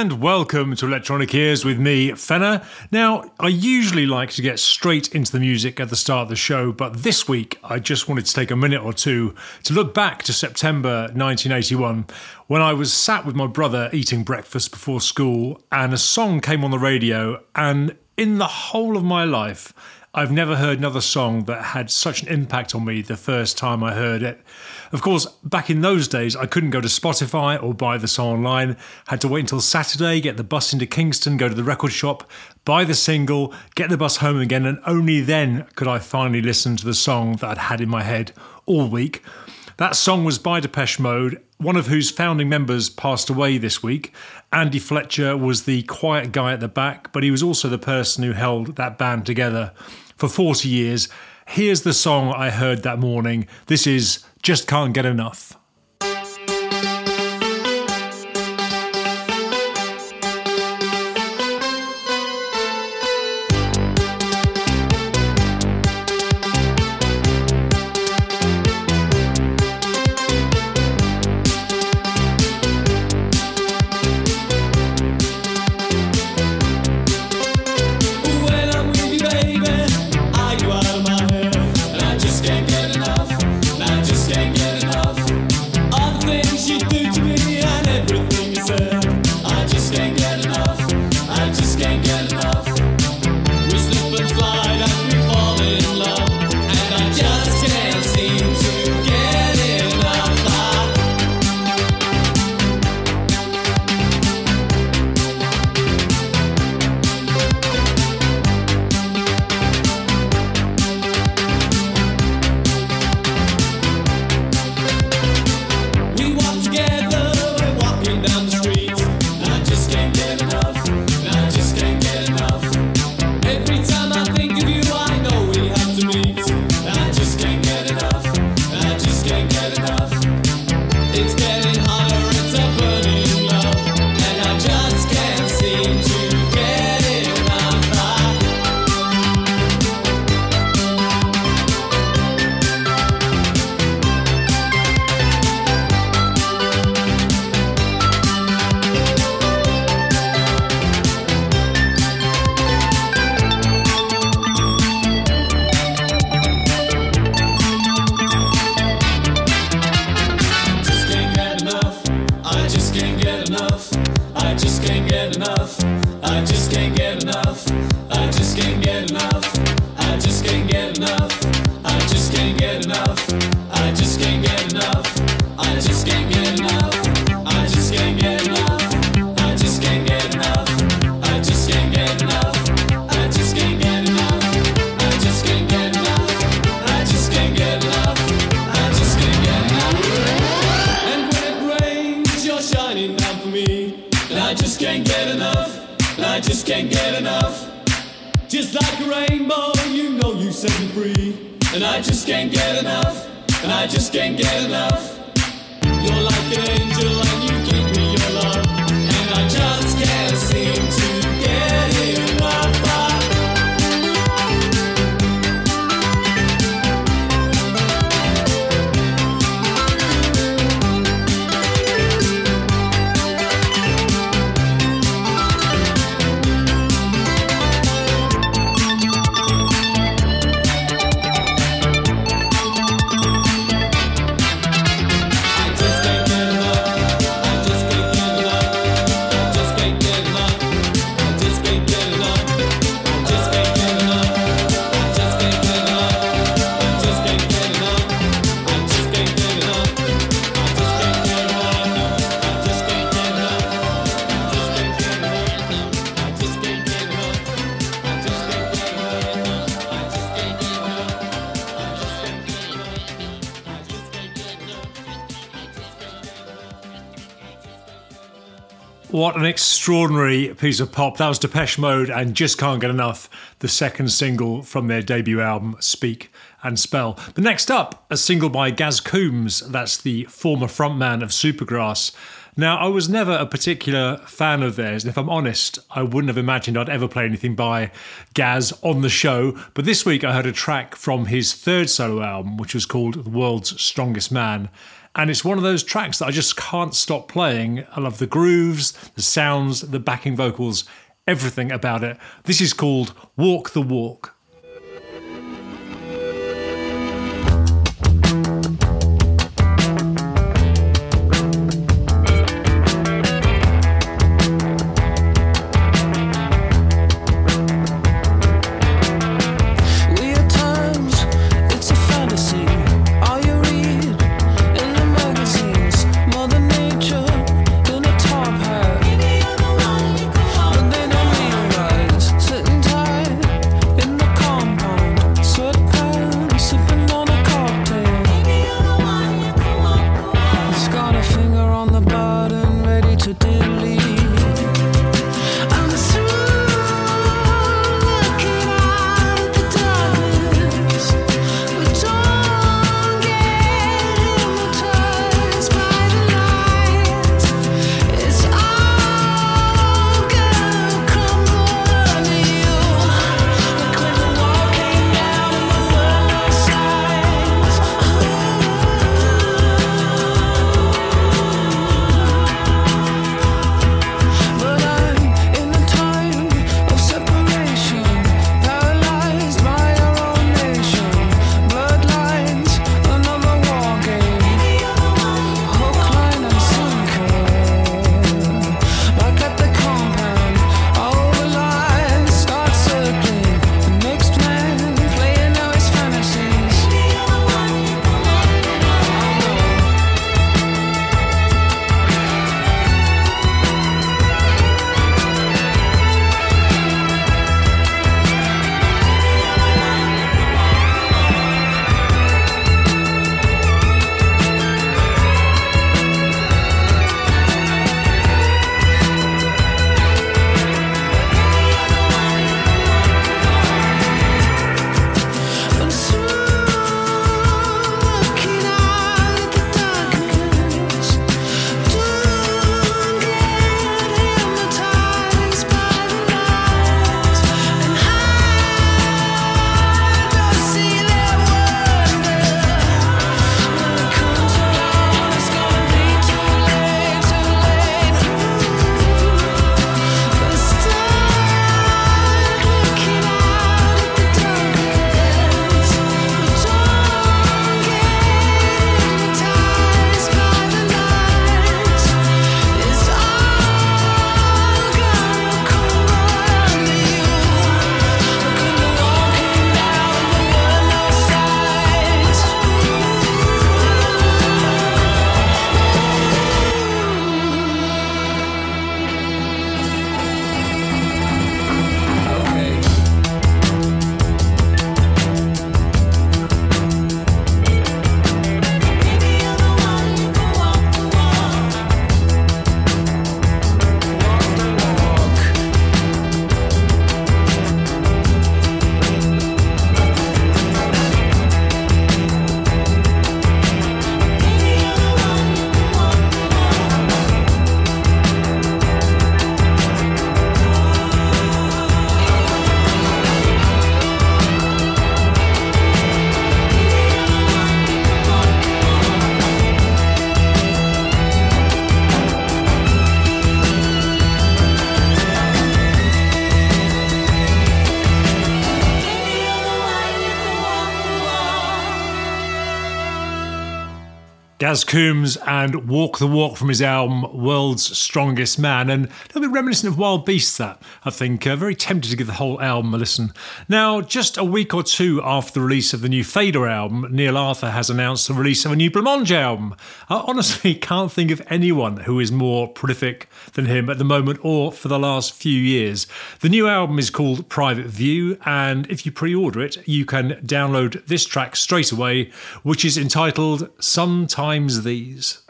and welcome to Electronic Ears with me, Fenner. Now, I usually like to get straight into the music at the start of the show, but this week I just wanted to take a minute or two to look back to September 1981 when I was sat with my brother eating breakfast before school and a song came on the radio, and in the whole of my life, I've never heard another song that had such an impact on me the first time I heard it. Of course, back in those days, I couldn't go to Spotify or buy the song online. Had to wait until Saturday, get the bus into Kingston, go to the record shop, buy the single, get the bus home again, and only then could I finally listen to the song that I'd had in my head all week. That song was by Depeche Mode, one of whose founding members passed away this week. Andy Fletcher was the quiet guy at the back, but he was also the person who held that band together for 40 years. Here's the song I heard that morning. This is Just Can't Get Enough. What an extraordinary piece of pop. That was Depeche Mode and Just Can't Get Enough, the second single from their debut album, Speak and Spell. But next up, a single by Gaz Coombes, that's the former frontman of Supergrass. Now, I was never a particular fan of theirs, and if I'm honest, I wouldn't have imagined I'd ever play anything by Gaz on the show. But this week I heard a track from his third solo album, which was called The World's Strongest Man And it's one of those tracks that I just can't stop playing. I love the grooves, the sounds, the backing vocals, everything about it. This is called Walk the Walk. do. Gaz Coombes and Walk the Walk from his album World's Strongest Man. And reminiscent of Wild Beasts, that, I think. Uh, very tempted to give the whole album a listen. Now, just a week or two after the release of the new Fader album, Neil Arthur has announced the release of a new Blancmange album. I honestly can't think of anyone who is more prolific than him at the moment or for the last few years. The new album is called Private View, and if you pre order it, you can download this track straight away, which is entitled Sometimes these.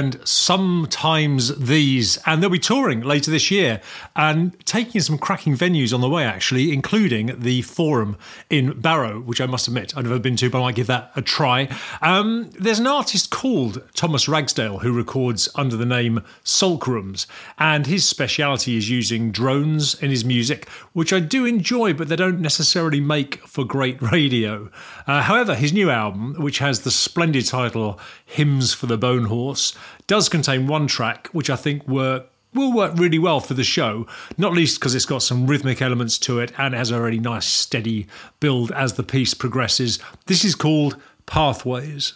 And sometimes these. And they'll be touring later this year and taking some cracking venues on the way, actually, including the Forum in Barrow, which I must admit I've never been to, but I might give that a try. Um, there's an artist called Thomas Ragsdale who records under the name Sulkrooms, and his speciality is using drones in his music, which I do enjoy, but they don't necessarily make for great radio. Uh, however, his new album, which has the splendid title Hymns for the Bone Horse, does contain one track which I think work will work really well for the show, not least because it's got some rhythmic elements to it and has a really nice steady build as the piece progresses. This is called Pathways.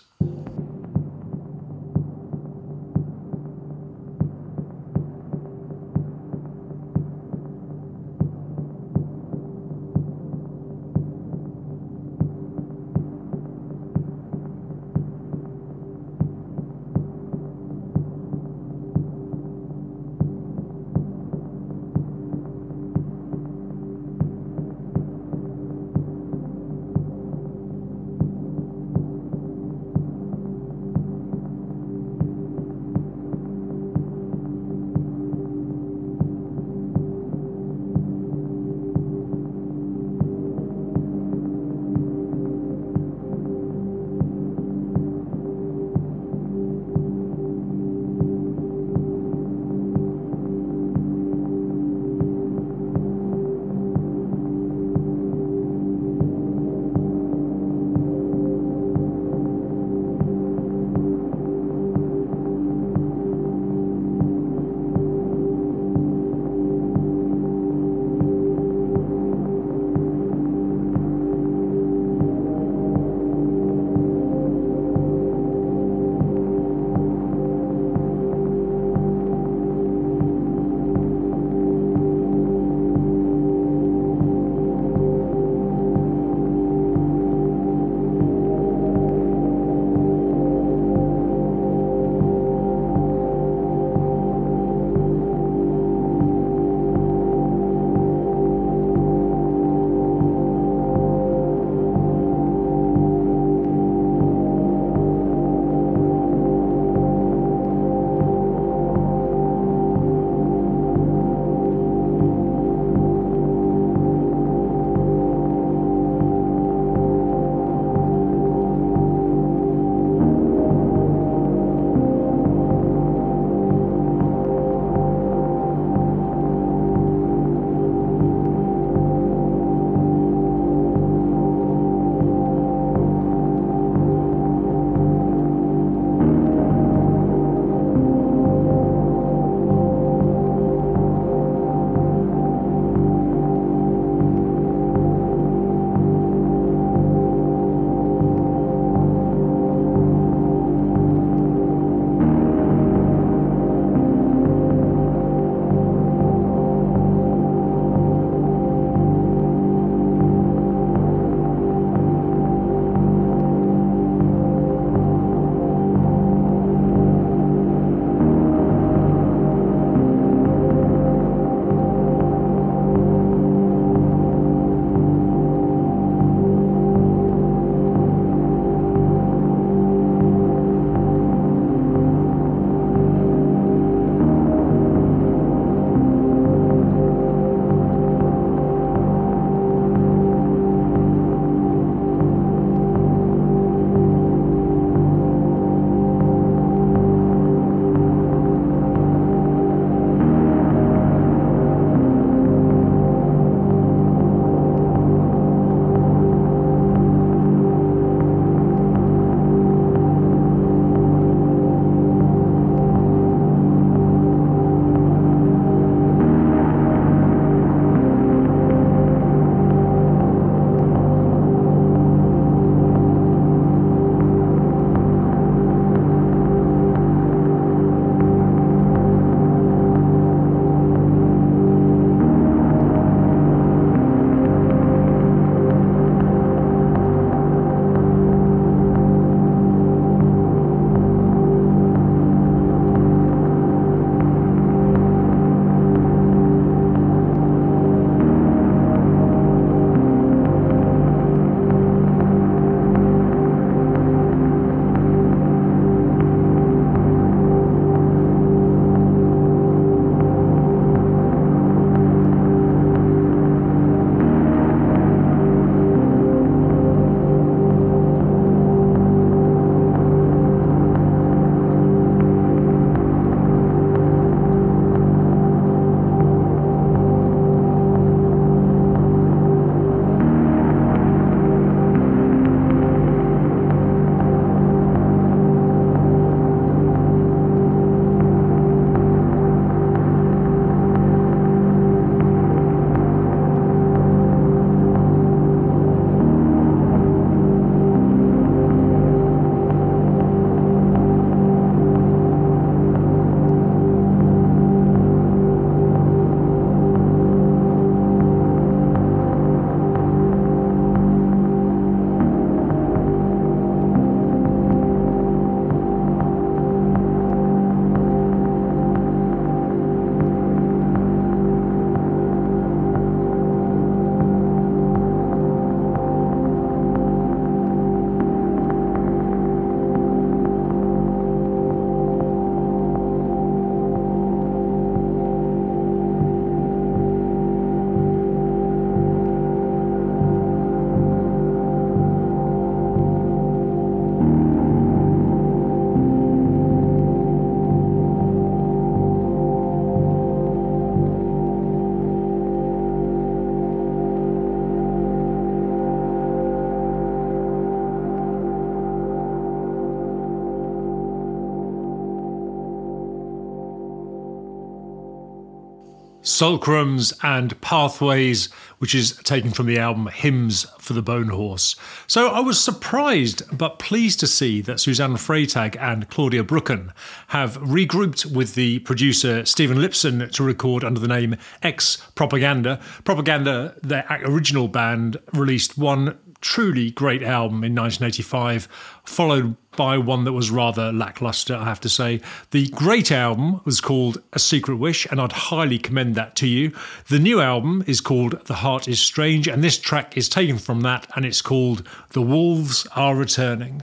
Sulcrums and Pathways, which is taken from the album Hymns for the Bone Horse. So I was surprised but pleased to see that Susanne Freytag and Claudia Brücken have regrouped with the producer Stephen Lipson to record under the name X Propaganda. Propaganda, their original band, released one truly great album in 1985, followed by one that was rather lackluster, I have to say. The great album was called A Secret Wish, and I'd highly commend that to you. The new album is called The Heart is Strange, and this track is taken from that, and it's called The Wolves Are Returning.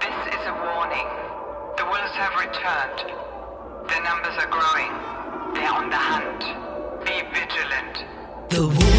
This is a warning. The wolves have returned. Their numbers are growing. They're on the hunt. Be vigilant. The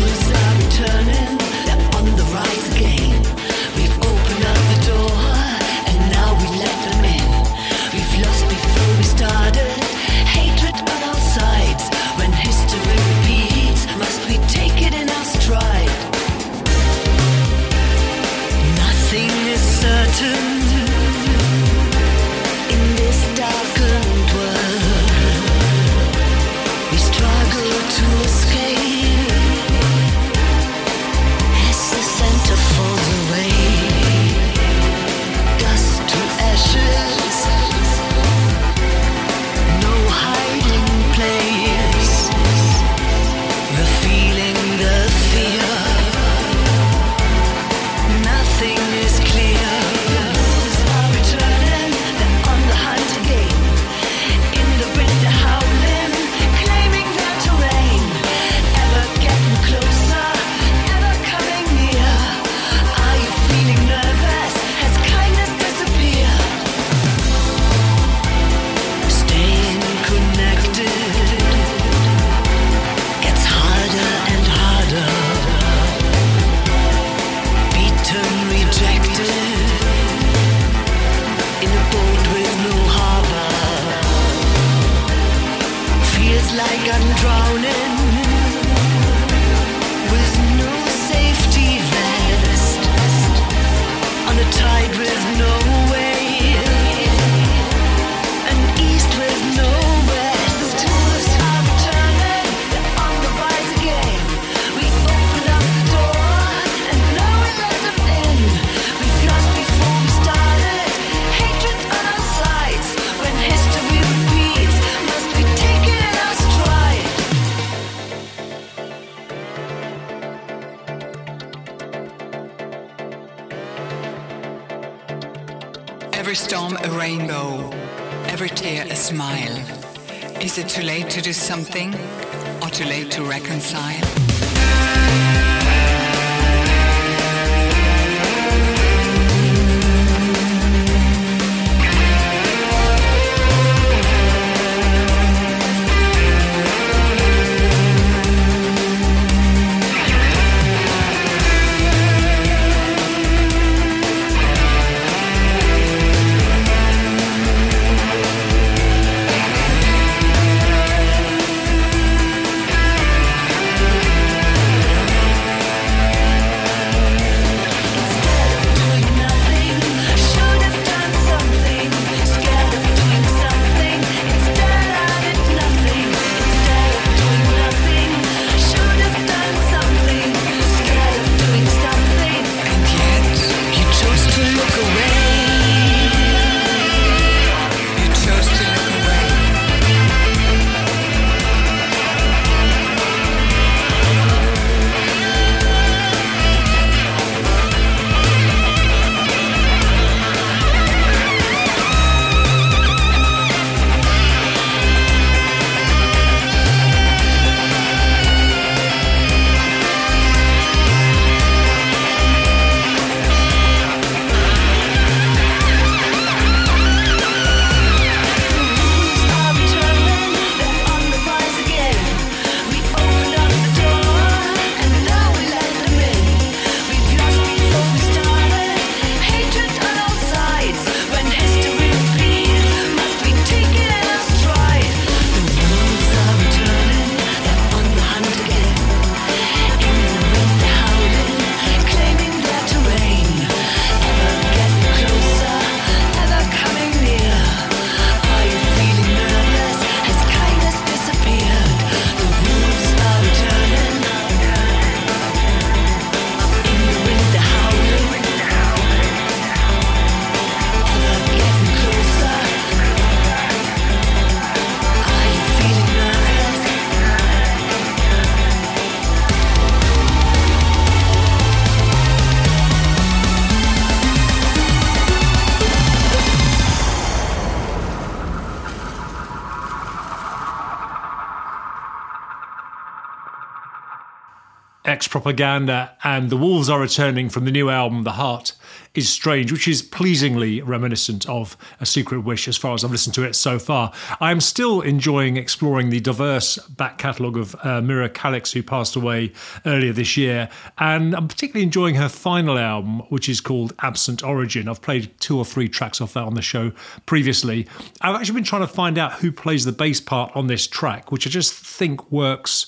propaganda, and The Wolves Are Returning from the new album, The Heart is Strange, which is pleasingly reminiscent of A Secret Wish as far as I've listened to it so far. I am still enjoying exploring the diverse back catalogue of uh, Mira Calix, who passed away earlier this year, and I'm particularly enjoying her final album, which is called Absent Origin. I've played two or three tracks off that on the show previously. I've actually been trying to find out who plays the bass part on this track, which I just think works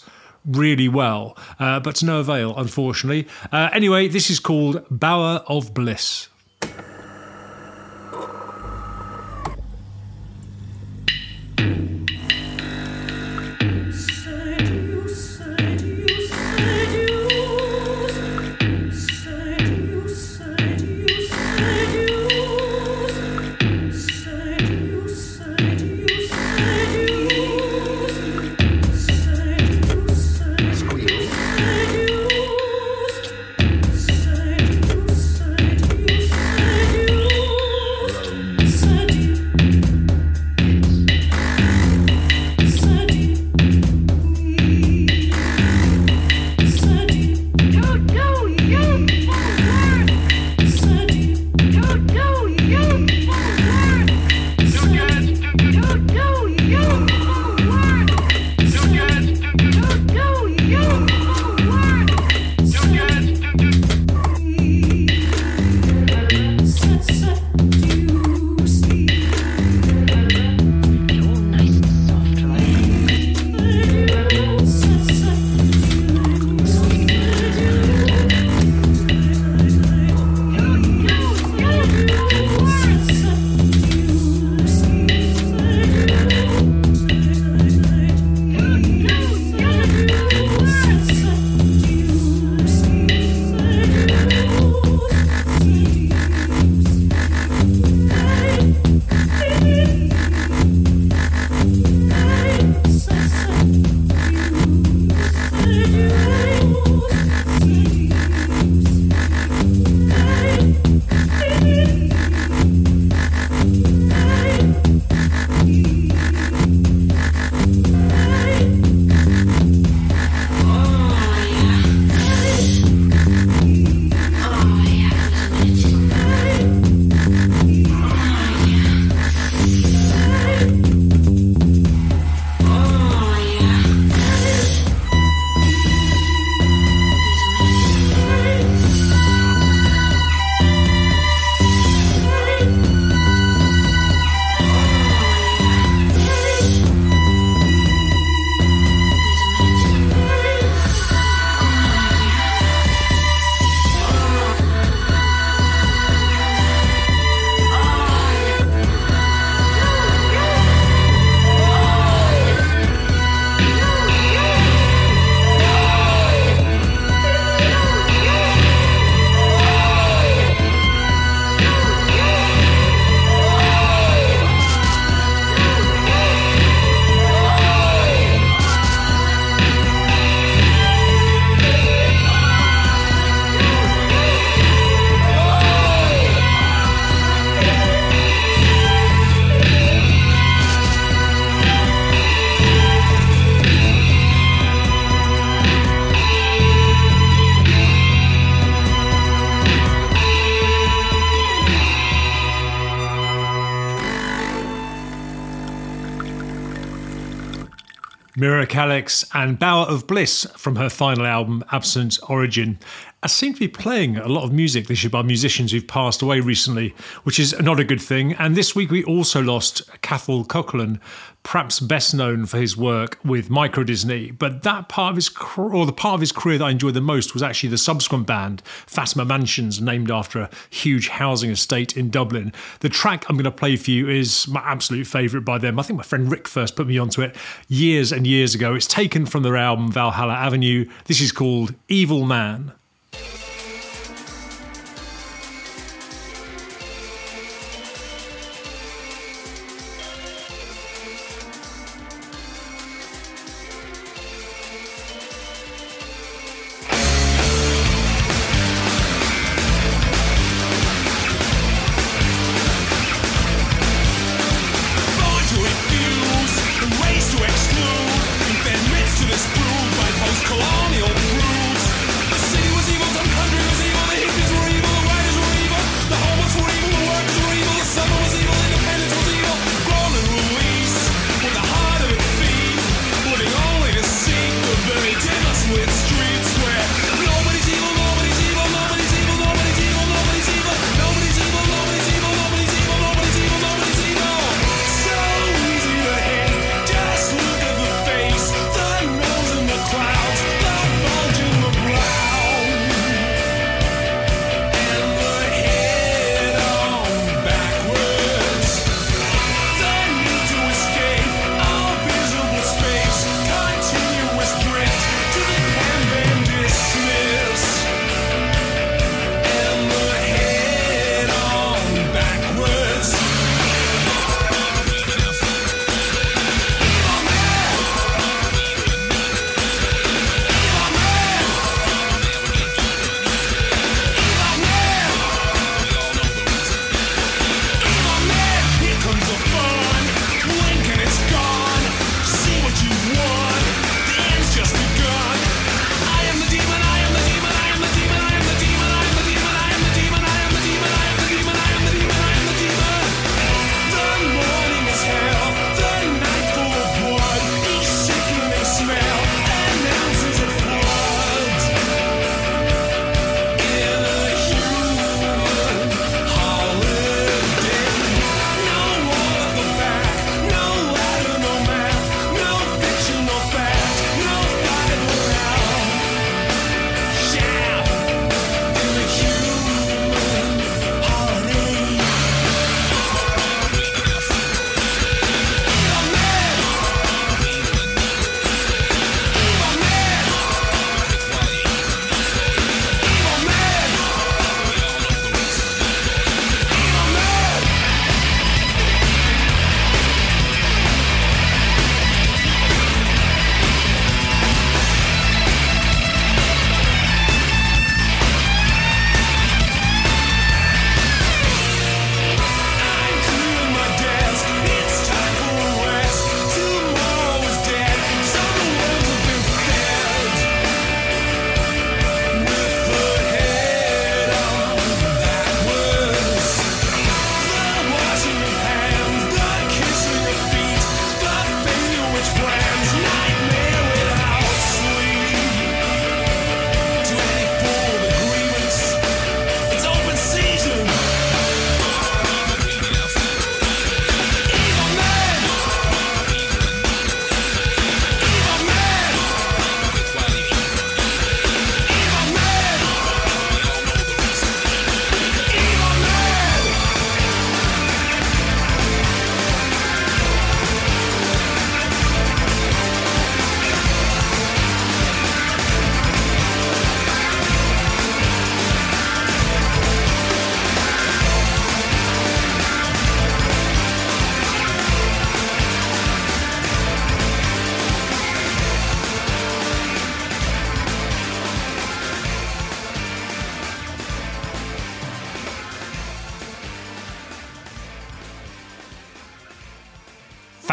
really well, uh, but to no avail, unfortunately. Uh, anyway, this is called Bower of Bliss. Mira Calix and Bower of Bliss from her final album, Absent Origin. I seem to be playing a lot of music this year by musicians who've passed away recently, which is not a good thing. And this week we also lost Cathal Coughlan, perhaps best known for his work with Micro Disney. But that part of his or the part of his career that I enjoyed the most was actually the subsequent band, Fatima Mansions, named after a huge housing estate in Dublin. The track I'm going to play for you is my absolute favourite by them. I think my friend Rick first put me onto it years and years ago. It's taken from their album Valhalla Avenue. This is called Evil Man. Born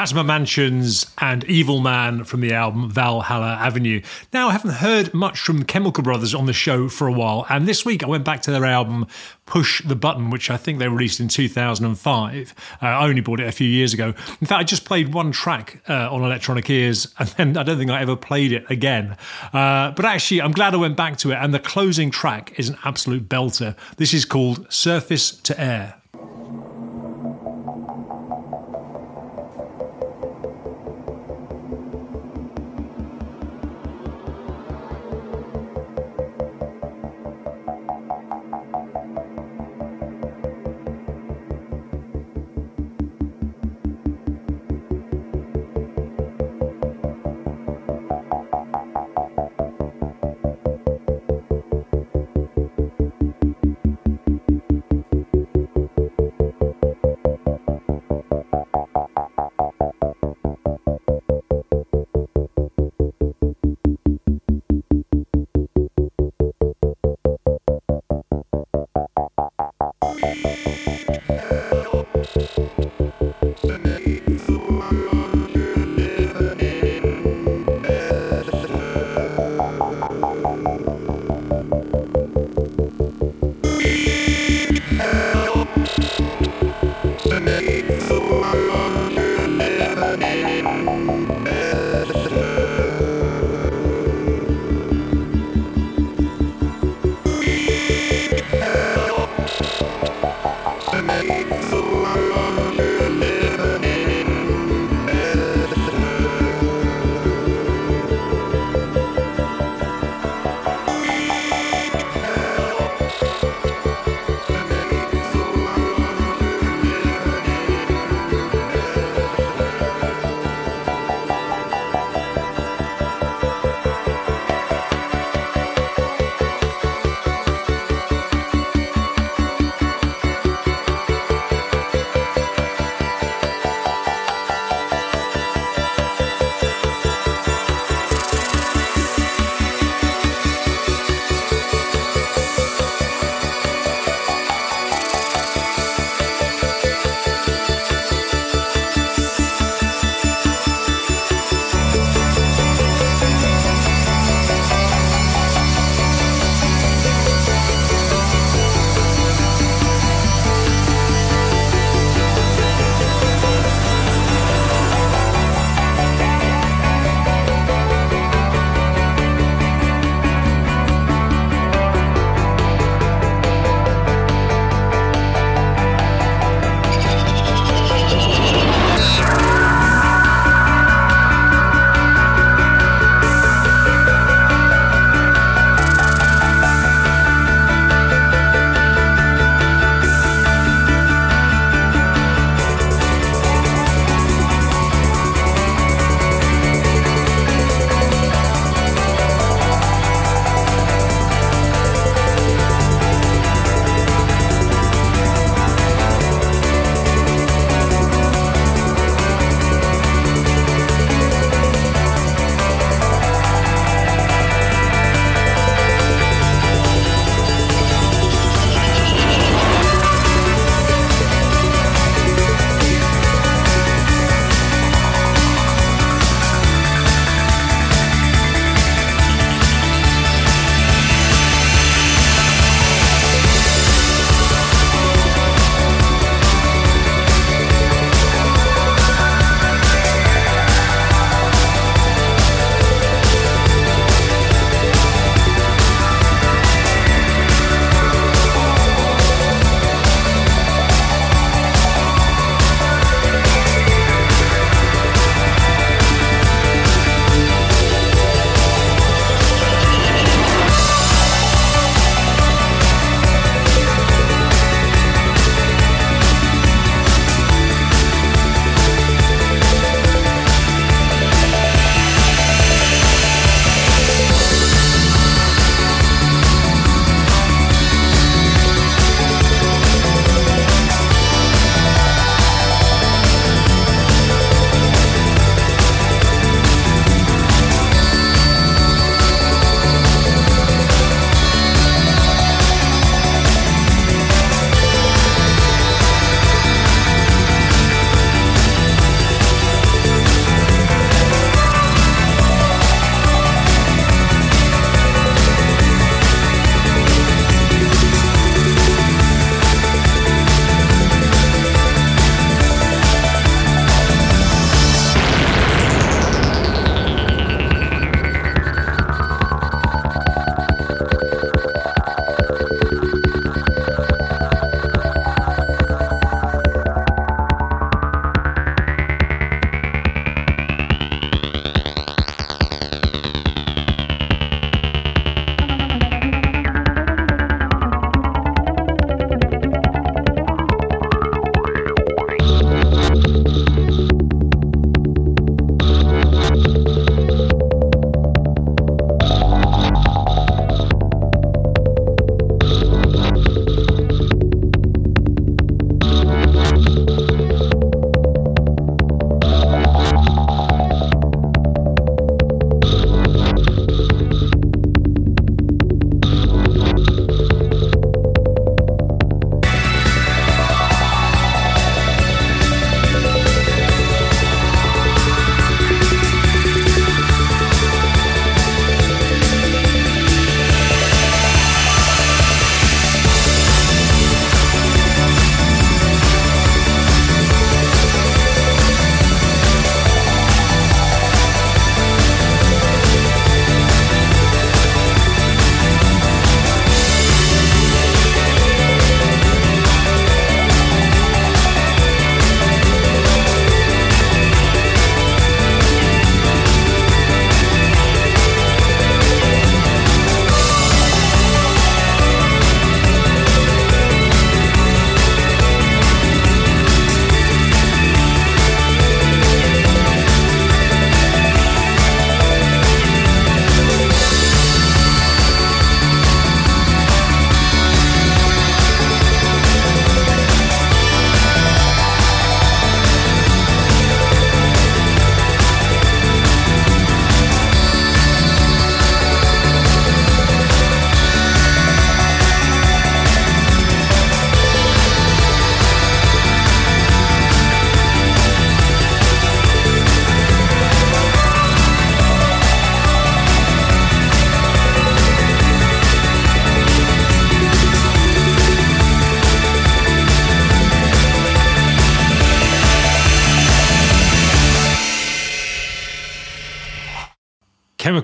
Fatima Mansions and Evil Man from the album Valhalla Avenue. Now, I haven't heard much from Chemical Brothers on the show for a while, and this week I went back to their album Push the Button, which I think they released in 2005. Uh, I only bought it a few years ago. In fact, I just played one track uh, on Electronic Ears, and then I don't think I ever played it again. Uh, but actually, I'm glad I went back to it, and the closing track is an absolute belter. This is called Surface to Air.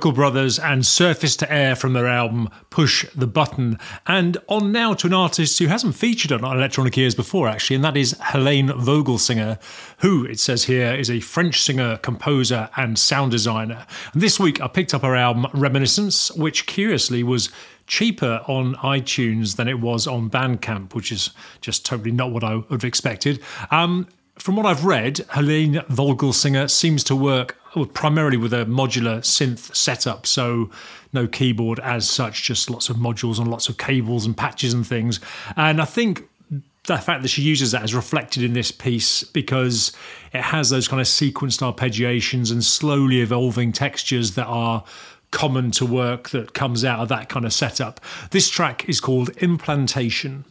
Chemical Brothers and Surface to Air from their album Push the Button. And on now to an artist who hasn't featured on Electronic Ears before, actually, and that is Helene Vogelsinger, who, it says here, is a French singer, composer, and sound designer. And this week I picked up her album Reminiscence, which curiously was cheaper on iTunes than it was on Bandcamp, which is just totally not what I would have expected. Um, from what I've read, Helene Vogelsinger seems to work primarily with a modular synth setup, so no keyboard as such, just lots of modules and lots of cables and patches and things. And I think the fact that she uses that is reflected in this piece because it has those kind of sequenced arpeggiations and slowly evolving textures that are common to work that comes out of that kind of setup. This track is called Implantation.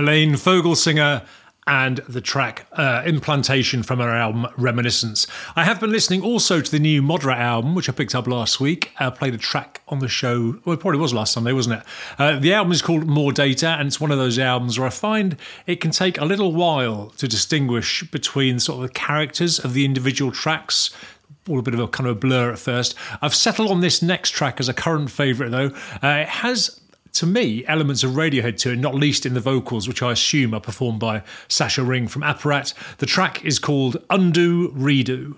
Helene Vogelsinger and the track uh, Implantation from her album Reminiscence. I have been listening also to the new Moderat album, which I picked up last week. I played a track on the show, well, it probably was last Sunday, wasn't it? Uh, the album is called More Data, and it's one of those albums where I find it can take a little while to distinguish between sort of the characters of the individual tracks all a bit of a kind of a blur at first. I've settled on this next track as a current favourite, though. Uh, it has, to me, elements of Radiohead to it, not least in the vocals, which I assume are performed by Sascha Ring from Apparat. The track is called Undo Redo.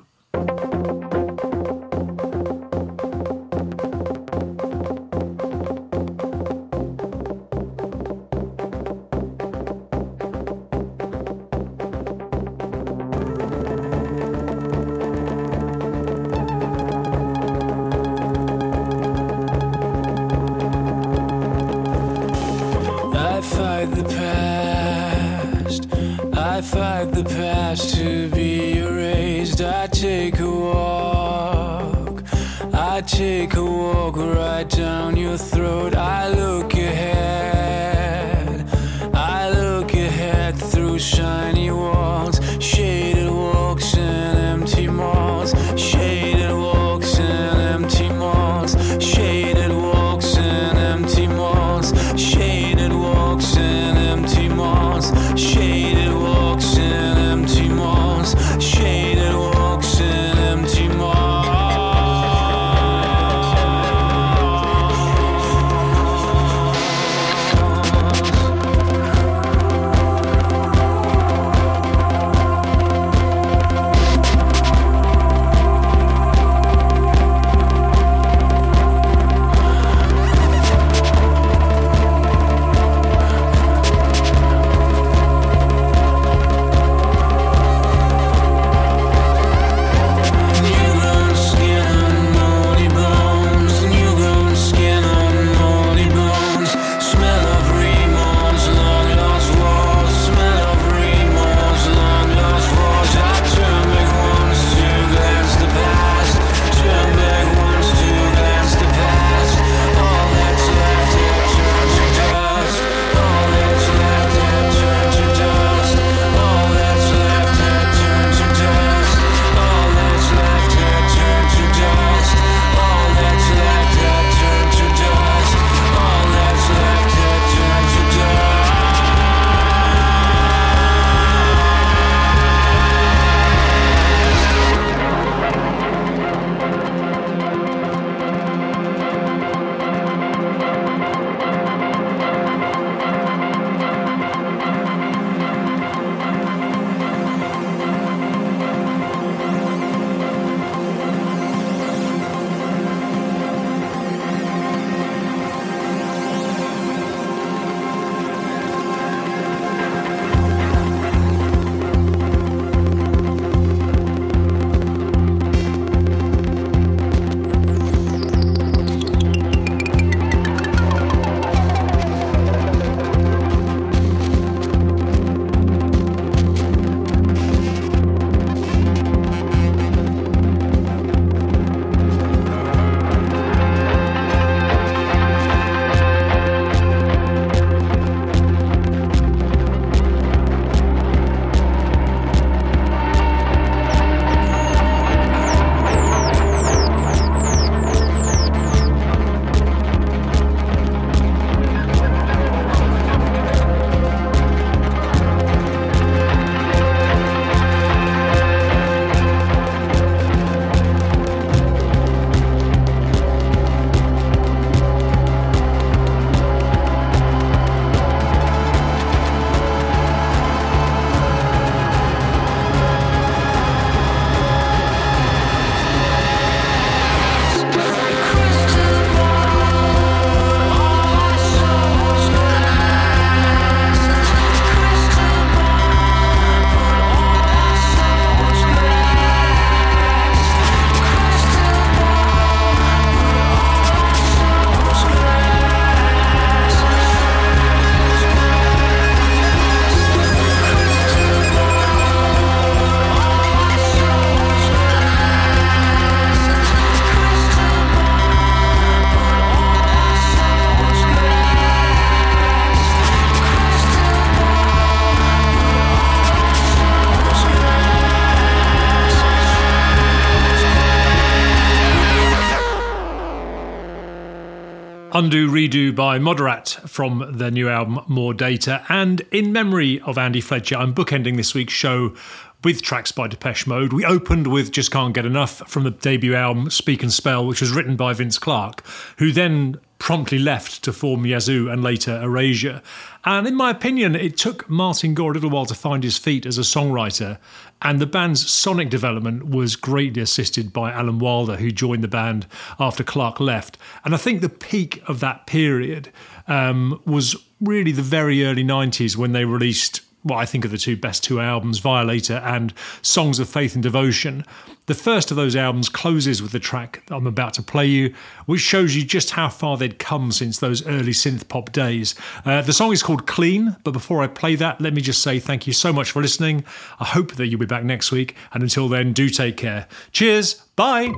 Undo Redo by Moderat from their new album More Data. And in memory of Andy Fletcher, I'm bookending this week's show with tracks by Depeche Mode. We opened with Just Can't Get Enough from the debut album Speak and Spell, which was written by Vince Clarke, who then promptly left to form Yazoo and later Erasure. And in my opinion, it took Martin Gore a little while to find his feet as a songwriter. And the band's sonic development was greatly assisted by Alan Wilder, who joined the band after Clarke left. And I think the peak of that period um, was really the very early 90s when they released what I think are the two best two albums, Violator and Songs of Faith and Devotion. The first of those albums closes with the track I'm about to play you, which shows you just how far they'd come since those early synth pop days. Uh, the song is called Clean, but before I play that, let me just say thank you so much for listening. I hope that you'll be back next week, and until then, do take care. Cheers, bye.